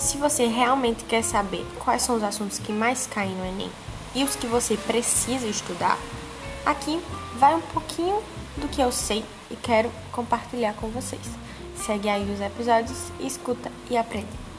Se você realmente quer saber quais são os assuntos que mais caem no Enem e os que você precisa estudar, aqui vai um pouquinho do que eu sei e quero compartilhar com vocês. Segue aí os episódios, escuta e aprende.